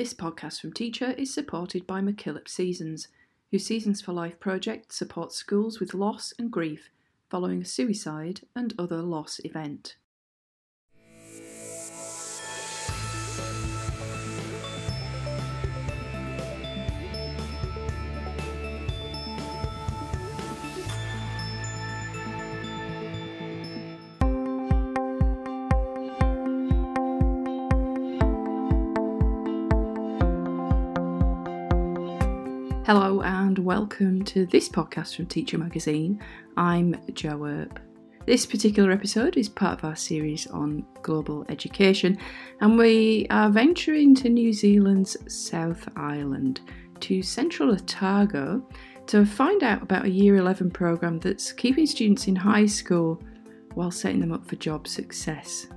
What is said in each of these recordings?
This podcast from Teacher is supported by MacKillop Seasons, whose Seasons for Life project supports schools with loss and grief following a suicide and other loss event. Hello and welcome to this podcast from Teacher Magazine. I'm Jo Earp. This particular episode is part of our series on global education, and we are venturing to New Zealand's South Island to central Otago to find out about a Year 11 programme that's keeping students in high school while setting them up for job success.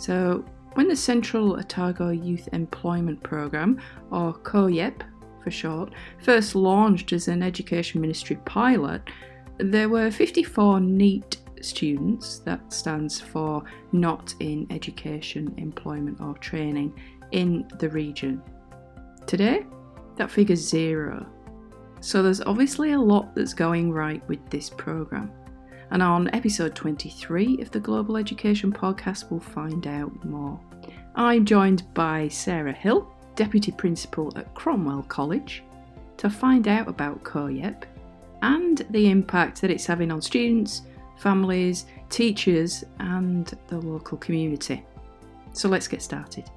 So, when the Central Otago Youth Employment Programme, or COYEP for short, first launched as an Education Ministry pilot, there were 54 NEET students, that stands for Not in Education, Employment or Training, in the region. Today, that figure's zero. So there's obviously a lot that's going right with this programme. And on episode 23 of the Global Education Podcast, we'll find out more. I'm joined by Sarah Hill, Deputy Principal at Cromwell College, to find out about COYEP and the impact that it's having on students, families, teachers, and the local community. So let's get started.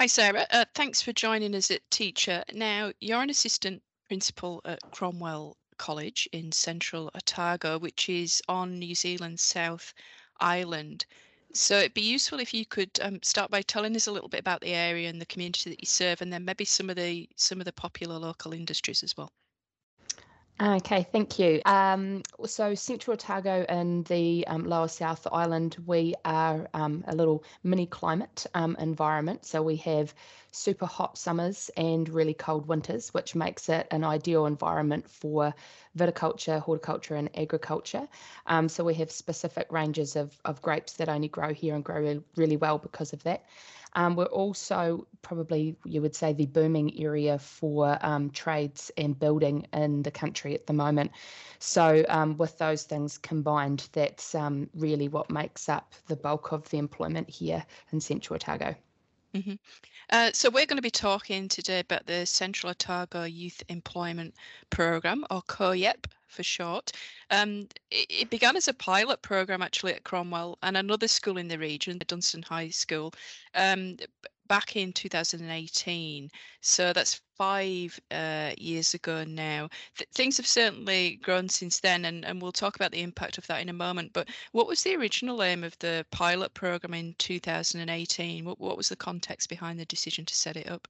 Hi, Sarah. Uh, thanks for joining us at Teacher. Now, you're an assistant principal at Cromwell College in central Otago, which is on New Zealand's South Island. So it'd be useful if you could um, start by telling us a little bit about the area and the community that you serve, and then maybe some of the some of the popular local industries as well. Okay, thank you. Um, so Central Otago and the um, Lower South Island, we are um, a little mini climate um, environment. So we have super hot summers and really cold winters, which makes it an ideal environment for viticulture, horticulture, and agriculture. Um, so we have specific ranges of, of grapes that only grow here and grow really, well because of that. Um, we're also probably, you would say, the booming area for um, trades and building in the country at the moment. So, um, with those things combined, that's um, really what makes up the bulk of the employment here in Central Otago. Mm-hmm. Uh, so we're going to be talking today about the Central Otago Youth Employment Programme, or COYEP for short. Um, it, it, began as a pilot program actually at Cromwell and another school in the region, Dunstan High School, um, back in 2018. So that's five uh, years ago now. Th- things have certainly grown since then, and, and we'll talk about the impact of that in a moment. But what was the original aim of the pilot program in 2018? What, what was the context behind the decision to set it up?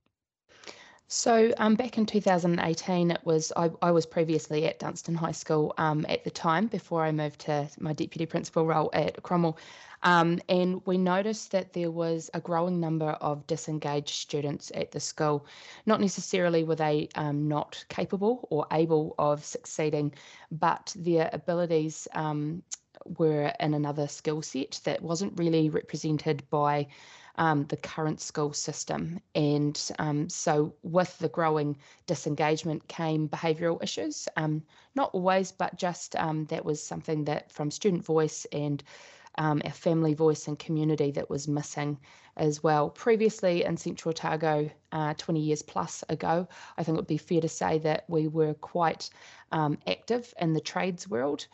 So um, back in 2018, it was I, I was previously at Dunstan High School um, at the time before I moved to my deputy principal role at Cromwell, um, and we noticed that there was a growing number of disengaged students at the school. Not necessarily were they um, not capable or able of succeeding, but their abilities um, were in another skill set that wasn't really represented by um, the current school system. And um, so, with the growing disengagement came behavioural issues. Um, not always, but just um, that was something that from student voice and um, our family voice and community that was missing as well. Previously in Central Otago, uh, 20 years plus ago, I think it would be fair to say that we were quite um, active in the trades world.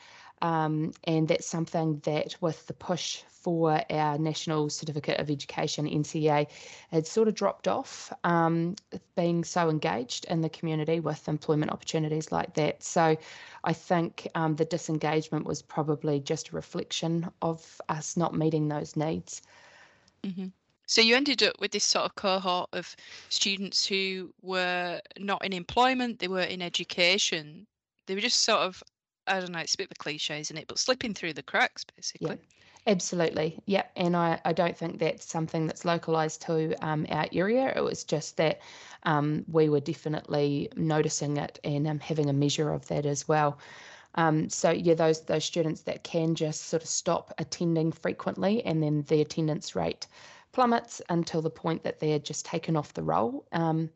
Um, and that's something that, with the push for our National Certificate of Education, NCEA, had sort of dropped off, um, being so engaged in the community with employment opportunities like that. So I think um, the disengagement was probably just a reflection of us not meeting those needs. Mm-hmm. So you ended up with this sort of cohort of students who were not in employment, they were in education. They were just sort of I don't know, it's a bit of a cliche, isn't it? But slipping through the cracks, basically. Yeah, absolutely. Yeah. And I, I don't think that's something that's localized to um, our area. It was just that um, we were definitely noticing it and um, having a measure of that as well. Um, so yeah, those those students that can just sort of stop attending frequently, and then the attendance rate plummets until the point that they're just taken off the roll. Um,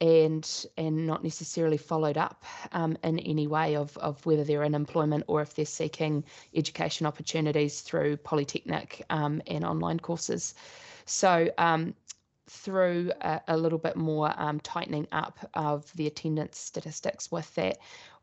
and and not necessarily followed up um, in any way of, of whether they're in employment or if they're seeking education opportunities through polytechnic um, and online courses. So um, through a, a, little bit more um, tightening up of the attendance statistics with that,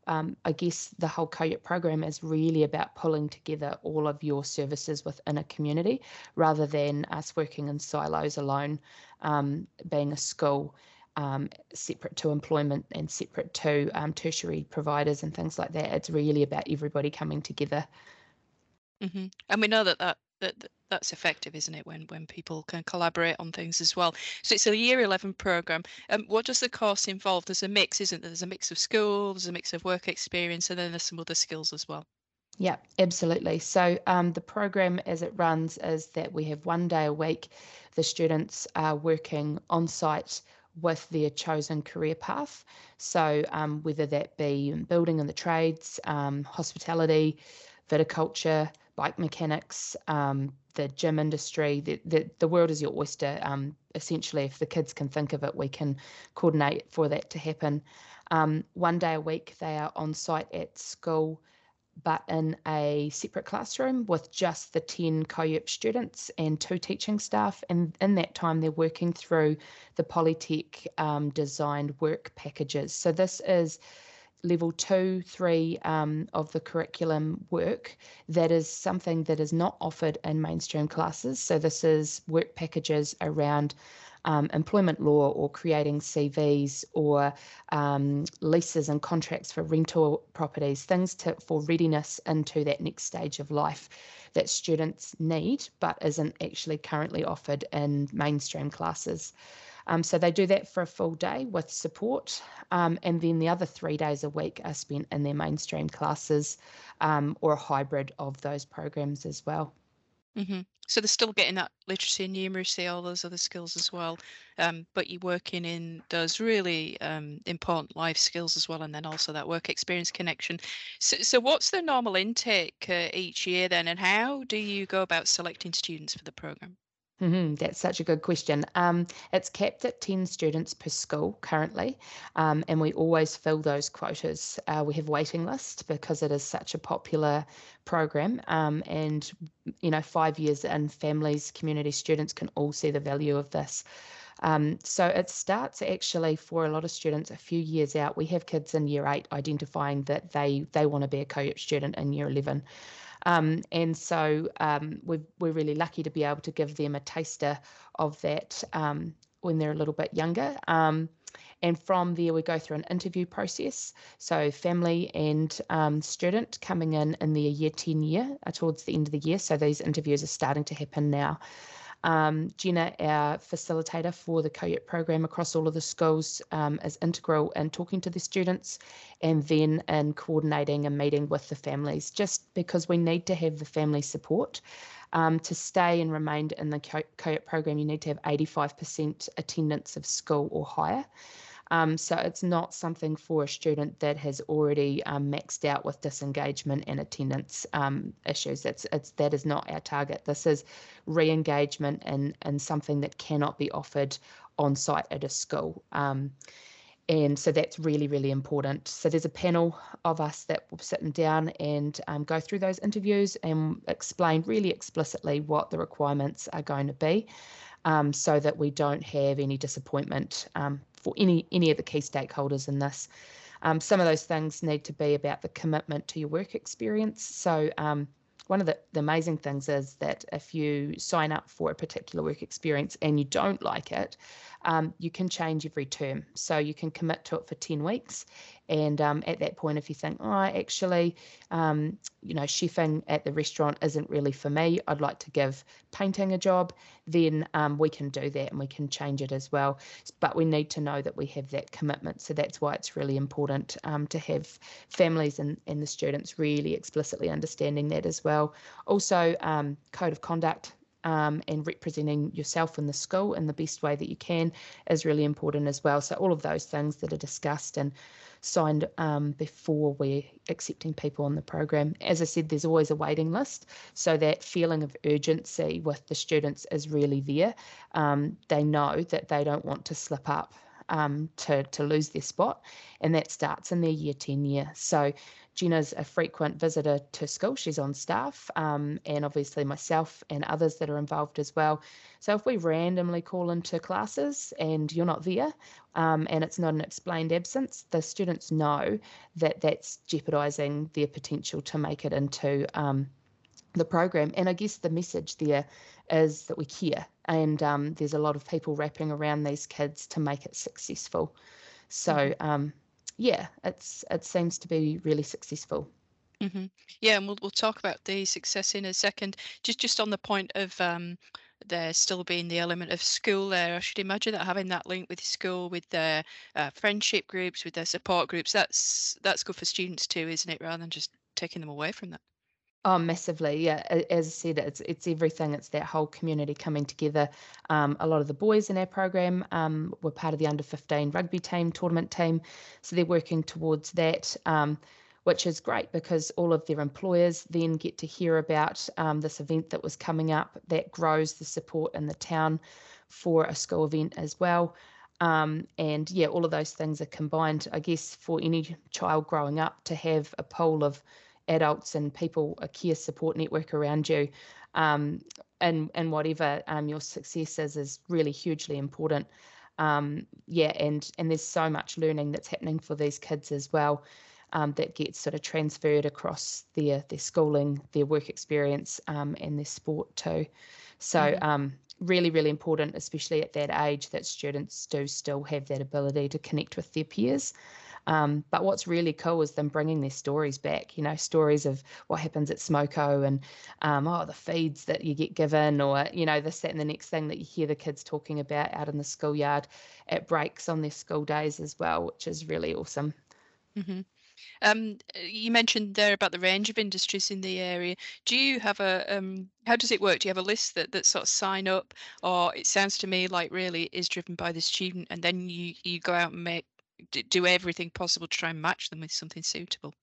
um, I guess the whole COYEP program is really about pulling together all of your services within a community rather than us working in silos alone, um, being a school um, separate to employment and separate to um, tertiary providers and things like that. It's really about everybody coming together. Mm-hmm. And we know that, that that that's effective, isn't it? When when people can collaborate on things as well. So it's a year eleven program. Um, what does the course involve? There's a mix, isn't there? There's a mix of school, there's a mix of work experience, and then there's some other skills as well. Yeah, absolutely. So um, the program as it runs is that we have one day a week. The students are working on site with their chosen career path. So, um, whether that be building in the trades, um, hospitality, viticulture, bike mechanics, um, the gym industry, the, the, the world is your oyster. Um, essentially, if the kids can think of it, we can coordinate for that to happen. Um, one day a week, they are on site at school but in a separate classroom with just the 10 COYEP students and two teaching staff. And in that time, they're working through the Polytech um, designed work packages. So this is level two, three um, of the curriculum work that is something that is not offered in mainstream classes. So this is work packages around um, employment law or creating CVs or um, leases and contracts for rental properties, things to, for readiness into that next stage of life that students need but isn't actually currently offered in mainstream classes. Um, so they do that for a full day with support, um, and then the other three days a week are spent in their mainstream classes um, or a hybrid of those programs as well. Mm-hmm. So they're still getting that literacy and numeracy, all those other skills as well. Um, but you're working in those really um, important life skills as well, and then also that work experience connection. So, so what's the normal intake uh, each year then, and how do you go about selecting students for the program? Mm-hmm, that's such a good question. Um, it's capped at 10 students per school currently, um, and we always fill those quotas. Uh, we have waiting lists because it is such a popular program, um, and you know, five years in, families, community students can all see the value of this. Um, so it starts actually for a lot of students a few years out. We have kids in year eight identifying that they they want to be a co-op student in year 11. Um, and so um, we are really lucky to be able to give them a taster of that um, when they're a little bit younger. Um, and from there, we go through an interview process. So, family and um, student coming in in their year 10 year uh, towards the end of the year. So, these interviews are starting to happen now. Um, Jenna, our facilitator for the COYEP program across all of the schools, um, is integral in talking to the students and then in coordinating a meeting with the families, just because we need to have the family support. Um, to stay and remain in the COYEP program, you need to have 85% attendance of school or higher. Um, so it's not something for a student that has already um, maxed out with disengagement and attendance um, issues. It's, it's, that is not our target. This is re-engagement and, and something that cannot be offered on site at a school. Um, and so that's really, really important. So there's a panel of us that will sit down and um, go through those interviews and explain really explicitly what the requirements are going to be um, so that we don't have any disappointment um, for any any of the key stakeholders in this. Um, some of those things need to be about the commitment to your work experience. So um, one of the, the amazing things is that if you sign up for a particular work experience and you don't like it, um, you can change every term. So you can commit to it for 10 weeks. And um, at that point, if you think, oh, actually, um, you know, chefing at the restaurant isn't really for me, I'd like to give painting a job, then um, we can do that and we can change it as well. But we need to know that we have that commitment. So that's why it's really important um, to have families and, and the students really explicitly understanding that as well. Also, um, code of conduct um, and representing yourself in the school in the best way that you can is really important as well. So all of those things that are discussed and signed um, before we're accepting people on the program. As I said, there's always a waiting list, so that feeling of urgency with the students is really there. Um, they know that they don't want to slip up um, to, to lose their spot, and that starts in their year 10 year. So Jenna's a frequent visitor to school. She's on staff, um, and obviously myself and others that are involved as well. So if we randomly call into classes and you're not there, um, and it's not an explained absence, the students know that that's jeopardising their potential to make it into um, the program. And I guess the message there is that we care, and um, there's a lot of people wrapping around these kids to make it successful. So. Mm-hmm um, yeah, it's it seems to be really successful. Mm-hmm. Yeah, and we'll we'll talk about the success in a second. Just just on the point of um, there still being the element of school there, I should imagine that having that link with school, with their uh, friendship groups, with their support groups, that's that's good for students too, isn't it? Rather than just taking them away from that. Oh, massively. Yeah. As I said, it's it's everything. It's that whole community coming together. Um, a lot of the boys in our program um, were part of the under 15 rugby team, tournament team. So they're working towards that, um, which is great because all of their employers then get to hear about um, this event that was coming up that grows the support in the town for a school event as well. Um, and yeah, all of those things are combined, I guess, for any child growing up to have a pool of adults and people, a care support network around you, um, and and whatever um, your success is is really hugely important. Um, yeah, and and there's so much learning that's happening for these kids as well. Um, that gets sort of transferred across their their schooling, their work experience, um, and their sport too. So mm-hmm. um, really, really important, especially at that age, that students do still have that ability to connect with their peers. Um, but what's really cool is them bringing their stories back, you know, stories of what happens at Smoko and, um, oh, the feeds that you get given, or, you know, this, that, and the next thing that you hear the kids talking about out in the schoolyard at breaks on their school days as well, which is really awesome. Mm-hmm. Um, you mentioned there about the range of industries in the area. Do you have a um, how does it work? Do you have a list that, that sort of sign up, or it sounds to me like really is driven by the student, and then you you go out and make do everything possible to try and match them with something suitable.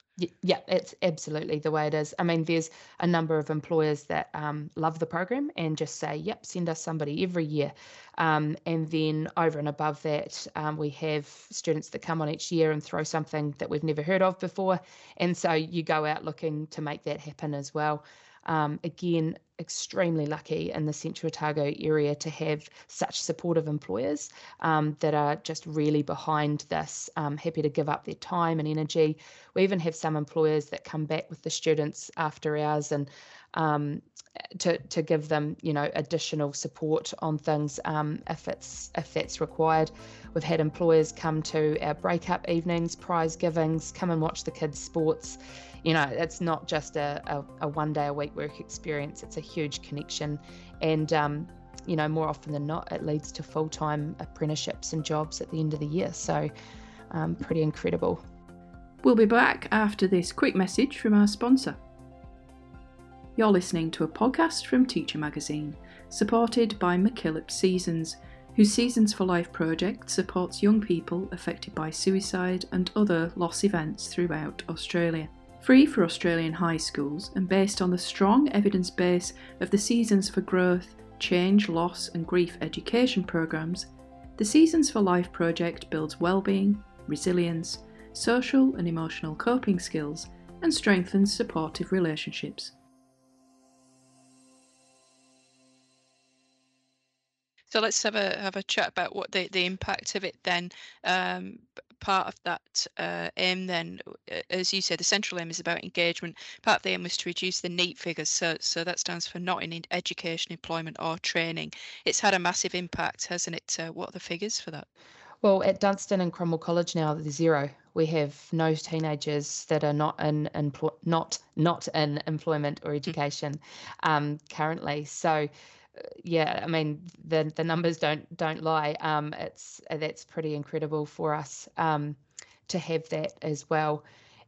Yeah, it's absolutely the way it is. I mean, there's a number of employers that um, love the program and just say, yep, send us somebody every year. Um, and then over and above that, um, we have students that come on each year and throw something that we've never heard of before. And so you go out looking to make that happen as well. Um, again, extremely lucky in the Central Otago area to have such supportive employers um, that are just really behind this, um, happy to give up their time and energy. We even have some employers that come back with the students after hours and um, to to give them you know additional support on things um, if it's if that's required. We've had employers come to our breakup evenings, prize givings, come and watch the kids' sports you know, it's not just a, a, a one day a week work experience, it's a huge connection. And, um, you know, more often than not, it leads to full time apprenticeships and jobs at the end of the year. So, um, pretty incredible. We'll be back after this quick message from our sponsor. You're listening to a podcast from Teacher Magazine, supported by MacKillop Seasons, whose Seasons for Life project supports young people affected by suicide and other loss events throughout Australia. Free for Australian high schools and based on the strong evidence base of the Seasons for Growth, Change, Loss and Grief education programs, the Seasons for Life project builds well-being, resilience, social and emotional coping skills and strengthens supportive relationships. So let's have a have a chat about what the, the impact of it then. Um, part of that uh, aim then, as you said, the central aim is about engagement. Part of the aim was to reduce the NEET figures. So so that stands for not in education, employment or training. It's had a massive impact, hasn't it? Uh, what are the figures for that? Well, at Dunstan and Cromwell College now, there's zero. We have no teenagers that are not in empl- not not in employment or mm. education um, currently. So yeah, I mean the the numbers don't don't lie. Um, it's that's pretty incredible for us um, to have that as well,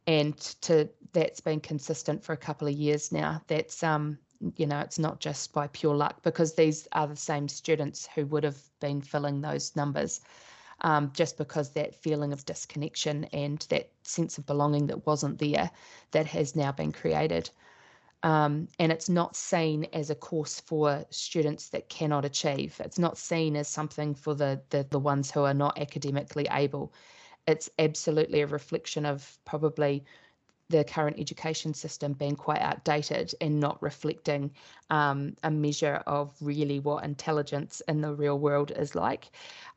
and to that's been consistent for a couple of years now. That's um, you know, it's not just by pure luck because these are the same students who would have been filling those numbers. um, just because that feeling of disconnection and that sense of belonging that wasn't there that has now been created. Um, and it's not seen as a course for students that cannot achieve. It's not seen as something for the, the, the ones who are not academically able. It's absolutely a reflection of probably the current education system being quite outdated and not reflecting um, a measure of really what intelligence in the real world is like.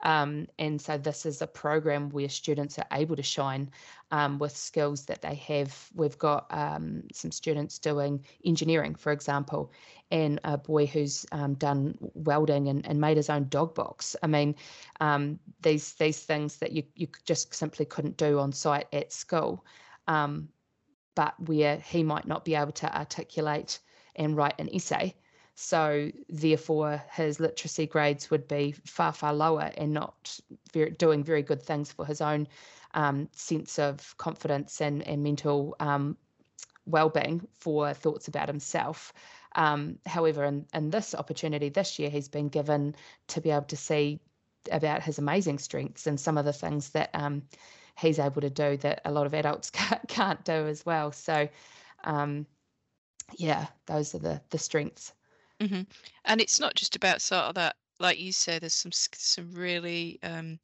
Um, and so, this is a program where students are able to shine um, with skills that they have. We've got um, some students doing engineering, for example, and a boy who's um, done welding and, and made his own dog box. I mean, um, these these things that you you just simply couldn't do on site at school. Um, but where he might not be able to articulate and write an essay. So, therefore, his literacy grades would be far, far lower and not very, doing very good things for his own um, sense of confidence and, and mental um, well being for thoughts about himself. Um, however, in, in this opportunity this year, he's been given to be able to see about his amazing strengths and some of the things that um, he's able to do that a lot of adults can't do as well. So, um, yeah, those are the the strengths. Mm-hmm. And it's not just about sort of that, like you say. There's some some really um,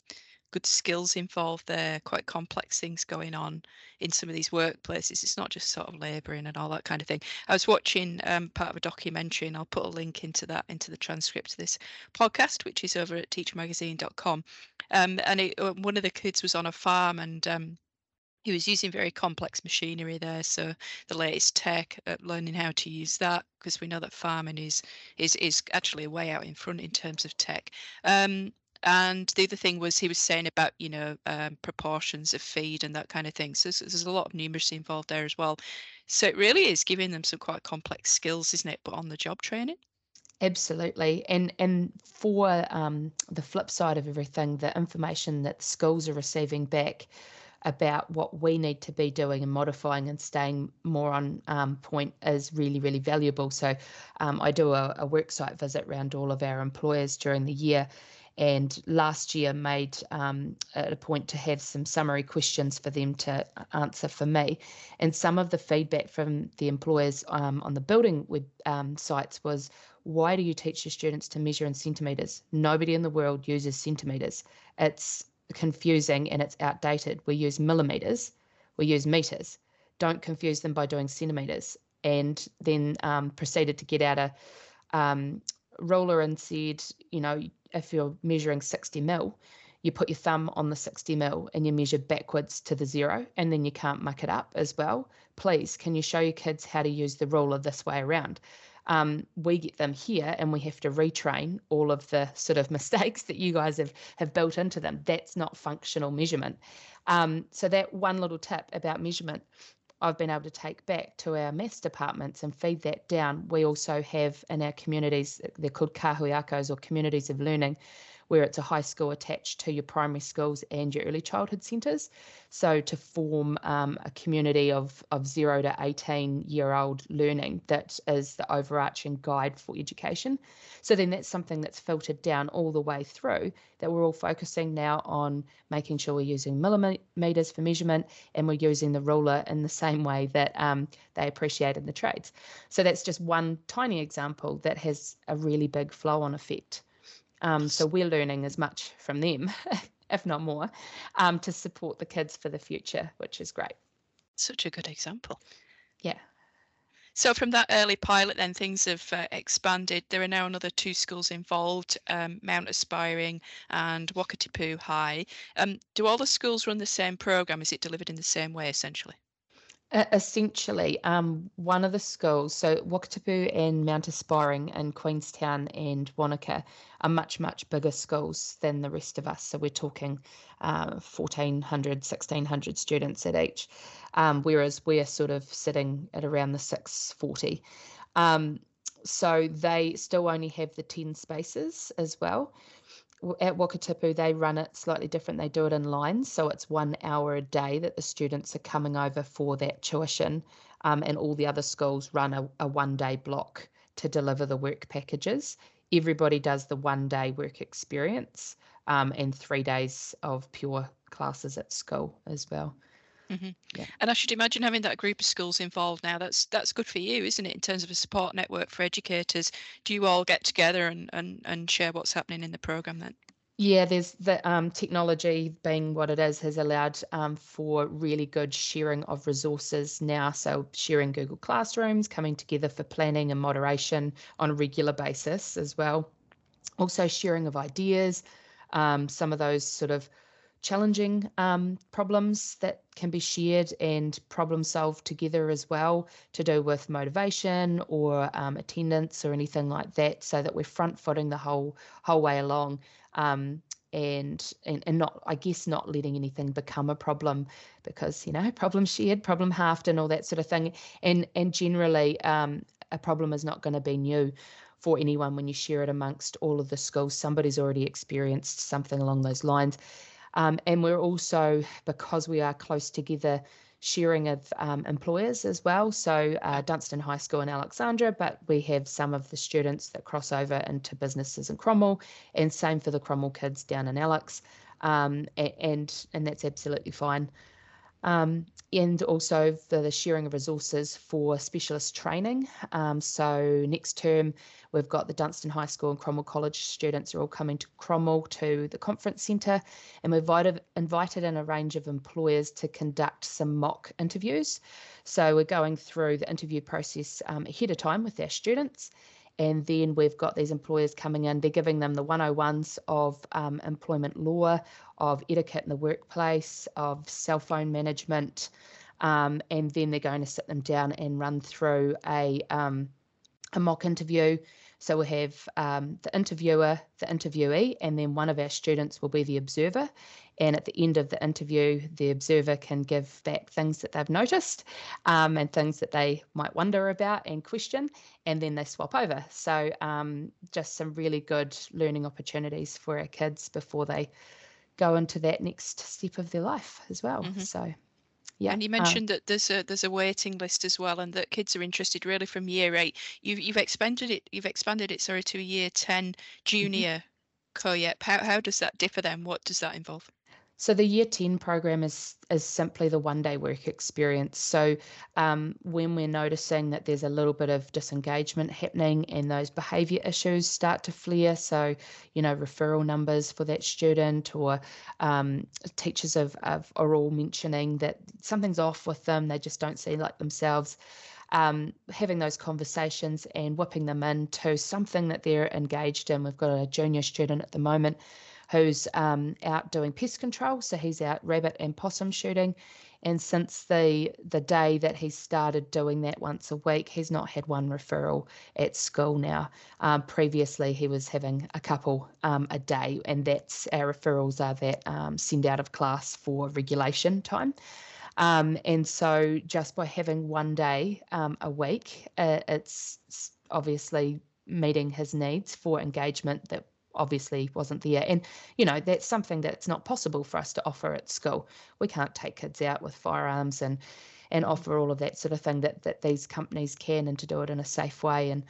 good skills involved there, quite complex things going on in some of these workplaces. It's not just sort of labouring and all that kind of thing. I was watching um, part of a documentary, and I'll put a link into that into the transcript of this podcast, which is over at teachermagazine.com. Um, and it, uh, one of the kids was on a farm and um, he was using very complex machinery there so the latest tech learning how to use that because we know that farming is is is actually way out in front in terms of tech um, and the other thing was he was saying about you know um, proportions of feed and that kind of thing. So there's, there's a lot of numeracy involved there as well. So it really is giving them some quite complex skills isn't it but on the job training? Absolutely. And and for um, the flip side of everything the information that the schools are receiving back about what we need to be doing and modifying and staying more on um, point is really, really valuable. So um, I do a, a worksite visit around all of our employers during the year and last year made um, a point to have some summary questions for them to answer for me. And some of the feedback from the employers um, on the building web um, sites was, why do you teach your students to measure in centimetres? Nobody in the world uses centimetres. It's confusing and it's outdated. We use millimetres, we use metres. Don't confuse them by doing centimetres. And then um, proceeded to get out a um, ruler and said, you know, if you're measuring 60 mil, you put your thumb on the 60 mil and you measure backwards to the zero, and then you can't muck it up as well. Please, can you show your kids how to use the ruler this way around? Um, we get them here and we have to retrain all of the sort of mistakes that you guys have have built into them. That's not functional measurement. Um, so that one little tip about measurement I've been able to take back to our maths departments and feed that down. We also have in our communities, they're called Kāhui Akos or communities of learning, where it's a high school attached to your primary schools and your early childhood centres. So to form um, a community of, of zero to 18 year old learning that is the overarching guide for education. So then that's something that's filtered down all the way through that we're all focusing now on making sure we're using millimeters for measurement and we're using the ruler in the same way that um, they appreciate in the trades. So that's just one tiny example that has a really big flow on effect. Um, so we're learning as much from them, if not more, um, to support the kids for the future, which is great. Such a good example. Yeah. So from that early pilot, then things have uh, expanded. There are now another two schools involved: um, Mount Aspiring and Wakatipu High. Um, do all the schools run the same program? Is it delivered in the same way, essentially? Essentially, um, one of the schools, so Wakatipu and Mount Aspiring in Queenstown and Wanaka, are much, much bigger schools than the rest of us. So we're talking uh, 1,400, 1,600 students at each, um, whereas we're sort of sitting at around the 640. Um, so they still only have the 10 spaces as well at Wakatipu, they run it slightly different. They do it in lines. So it's one hour a day that the students are coming over for that tuition. Um, and all the other schools run a, a one day block to deliver the work packages. everybody does the one day work experience um, and three days of pure classes at school as well. Mm-hmm. Yeah. And I should imagine having that group of schools involved now. That's that's good for you, isn't it? In terms of a support network for educators, do you all get together and and, and share what's happening in the program then? Yeah, there's the um, technology being what it is has allowed um, for really good sharing of resources now. So sharing Google Classrooms, coming together for planning and moderation on a regular basis as well. Also sharing of ideas, um, some of those sort of challenging um, problems that can be shared and problem solved together as well to do with motivation or um, attendance or anything like that so that we're front footing the whole whole way along um, and, and and not I guess not letting anything become a problem because you know problem shared problem halved and all that sort of thing. And and generally um, a problem is not going to be new for anyone when you share it amongst all of the schools. Somebody's already experienced something along those lines um, and we're also, because we are close together, sharing of um, employers as well. So uh, Dunstan High School in Alexandra, but we have some of the students that cross over into businesses in Cromwell, and same for the Cromwell kids down in Alex, um, and and that's absolutely fine um, and also the, the, sharing of resources for specialist training. Um, so next term, we've got the Dunstan High School and Cromwell College students are all coming to Cromwell to the conference centre, and we've invited, invited in a range of employers to conduct some mock interviews. So we're going through the interview process um, ahead of time with our students and then we've got these employers coming in, they're giving them the 101s of um, employment law, of etiquette in the workplace, of cell phone management. Um, and then they're going to sit them down and run through a, um, a mock interview so we'll have um, the interviewer, the interviewee, and then one of our students will be the observer. And at the end of the interview, the observer can give back things that they've noticed um, and things that they might wonder about and question, and then they swap over. So um, just some really good learning opportunities for our kids before they go into that next step of their life as well. Mm-hmm. So yeah. And you um mentioned um, that there's a there's a waiting list as well, and that kids are interested really from year eight. You've you've expanded it you've expanded it sorry to a year ten mm-hmm. junior mm-hmm. co-op. How how does that differ then? What does that involve? So the year 10 program is is simply the one day work experience. So um, when we're noticing that there's a little bit of disengagement happening and those behaviour issues start to flare, so you know referral numbers for that student or um, teachers of, of are all mentioning that something's off with them, they just don't seem like themselves. Um, having those conversations and whipping them into something that they're engaged in. We've got a junior student at the moment who's um, out doing pest control. So he's out rabbit and possum shooting. And since the the day that he started doing that once a week, he's not had one referral at school now. Um, previously, he was having a couple um, a day, and that's our referrals are that um, send out of class for regulation time. Um, and so, just by having one day um, a week, uh, it's obviously meeting his needs for engagement that obviously wasn't there. And, you know, that's something that's not possible for us to offer at school. We can't take kids out with firearms and and offer all of that sort of thing that that these companies can and to do it in a safe way. And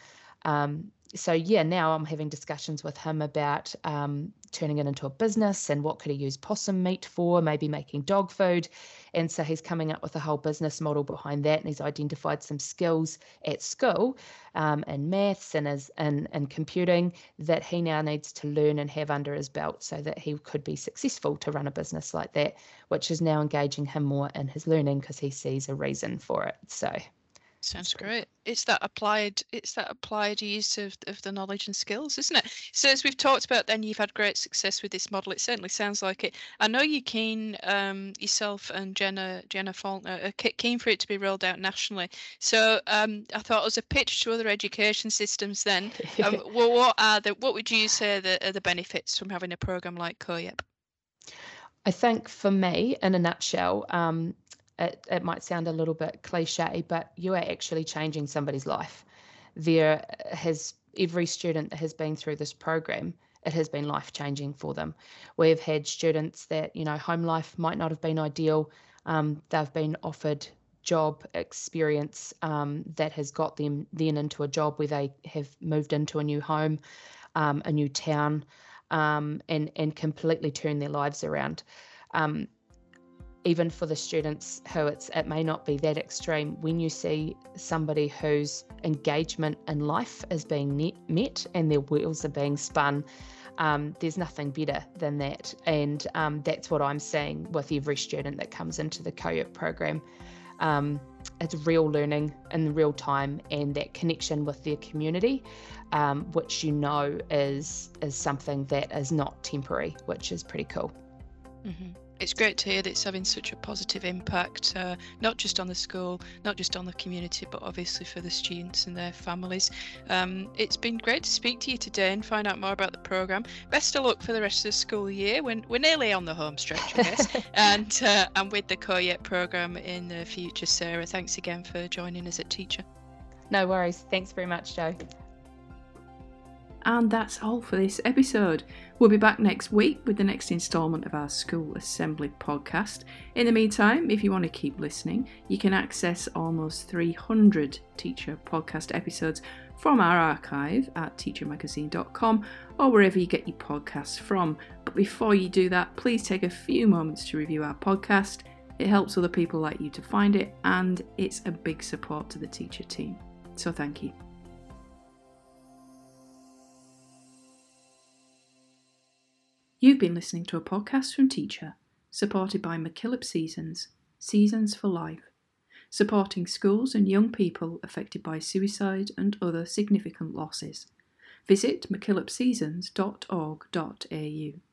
um, so yeah, now I'm having discussions with him about um, turning it into a business and what could he use possum meat for, maybe making dog food. And so he's coming up with a whole business model behind that, and he's identified some skills at school um, in maths and as and, and computing that he now needs to learn and have under his belt so that he could be successful to run a business like that, which is now engaging him more in his learning because he sees a reason for it. So Sounds great. It's that applied. It's that applied use of, of the knowledge and skills, isn't it? So as we've talked about, then you've had great success with this model. It certainly sounds like it. I know you're keen, um, yourself and Jenna Jenna Faulkner are keen for it to be rolled out nationally. So um, I thought as a pitch to other education systems, then, um, well, what are the what would you say the, are the benefits from having a program like COYEP? I think for me, in a nutshell, um, it, it might sound a little bit cliche, but you are actually changing somebody's life. There has every student that has been through this program, it has been life changing for them. We've had students that, you know, home life might not have been ideal. Um, they've been offered job experience um, that has got them then into a job where they have moved into a new home. um, a new town, um, and and completely turn their lives around. Um, even for the students who it's it may not be that extreme when you see somebody whose engagement in life is being met and their wheels are being spun um, there's nothing better than that. And um, that's what i'm seeing with every student that comes into the COYEP program. Um, it's real learning in real time and that connection with their community um, which you know is is something that is not temporary which is pretty cool. Mm-hmm it's great to hear that it's having such a positive impact, uh, not just on the school, not just on the community, but obviously for the students and their families. Um, it's been great to speak to you today and find out more about the programme. Best of luck for the rest of the school year. When we're nearly on the home stretch, I guess, and uh, and with the COYEP programme in the future, Sarah. Thanks again for joining us at Teacher. No worries. Thanks very much, Jo. And that's all for this episode. We'll be back next week with the next instalment of our School Assembly podcast. In the meantime, if you want to keep listening, you can access almost 300 teacher podcast episodes from our archive at teachermagazine.com or wherever you get your podcasts from. But before you do that, please take a few moments to review our podcast. It helps other people like you to find it, and it's a big support to the teacher team. So, thank you. You've been listening to a podcast from Teacher, supported by MacKillop Seasons, Seasons for Life, supporting schools and young people affected by suicide and other significant losses. Visit mackillopseasons.org.au.